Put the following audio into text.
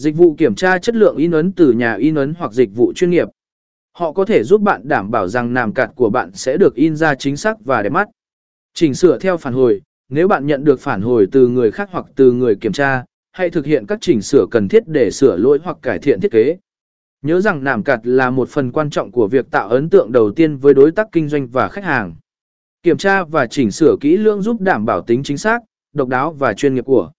Dịch vụ kiểm tra chất lượng in ấn từ nhà in ấn hoặc dịch vụ chuyên nghiệp. Họ có thể giúp bạn đảm bảo rằng nàm cạt của bạn sẽ được in ra chính xác và đẹp mắt. Chỉnh sửa theo phản hồi, nếu bạn nhận được phản hồi từ người khác hoặc từ người kiểm tra, hãy thực hiện các chỉnh sửa cần thiết để sửa lỗi hoặc cải thiện thiết kế. Nhớ rằng nàm cạt là một phần quan trọng của việc tạo ấn tượng đầu tiên với đối tác kinh doanh và khách hàng. Kiểm tra và chỉnh sửa kỹ lưỡng giúp đảm bảo tính chính xác, độc đáo và chuyên nghiệp của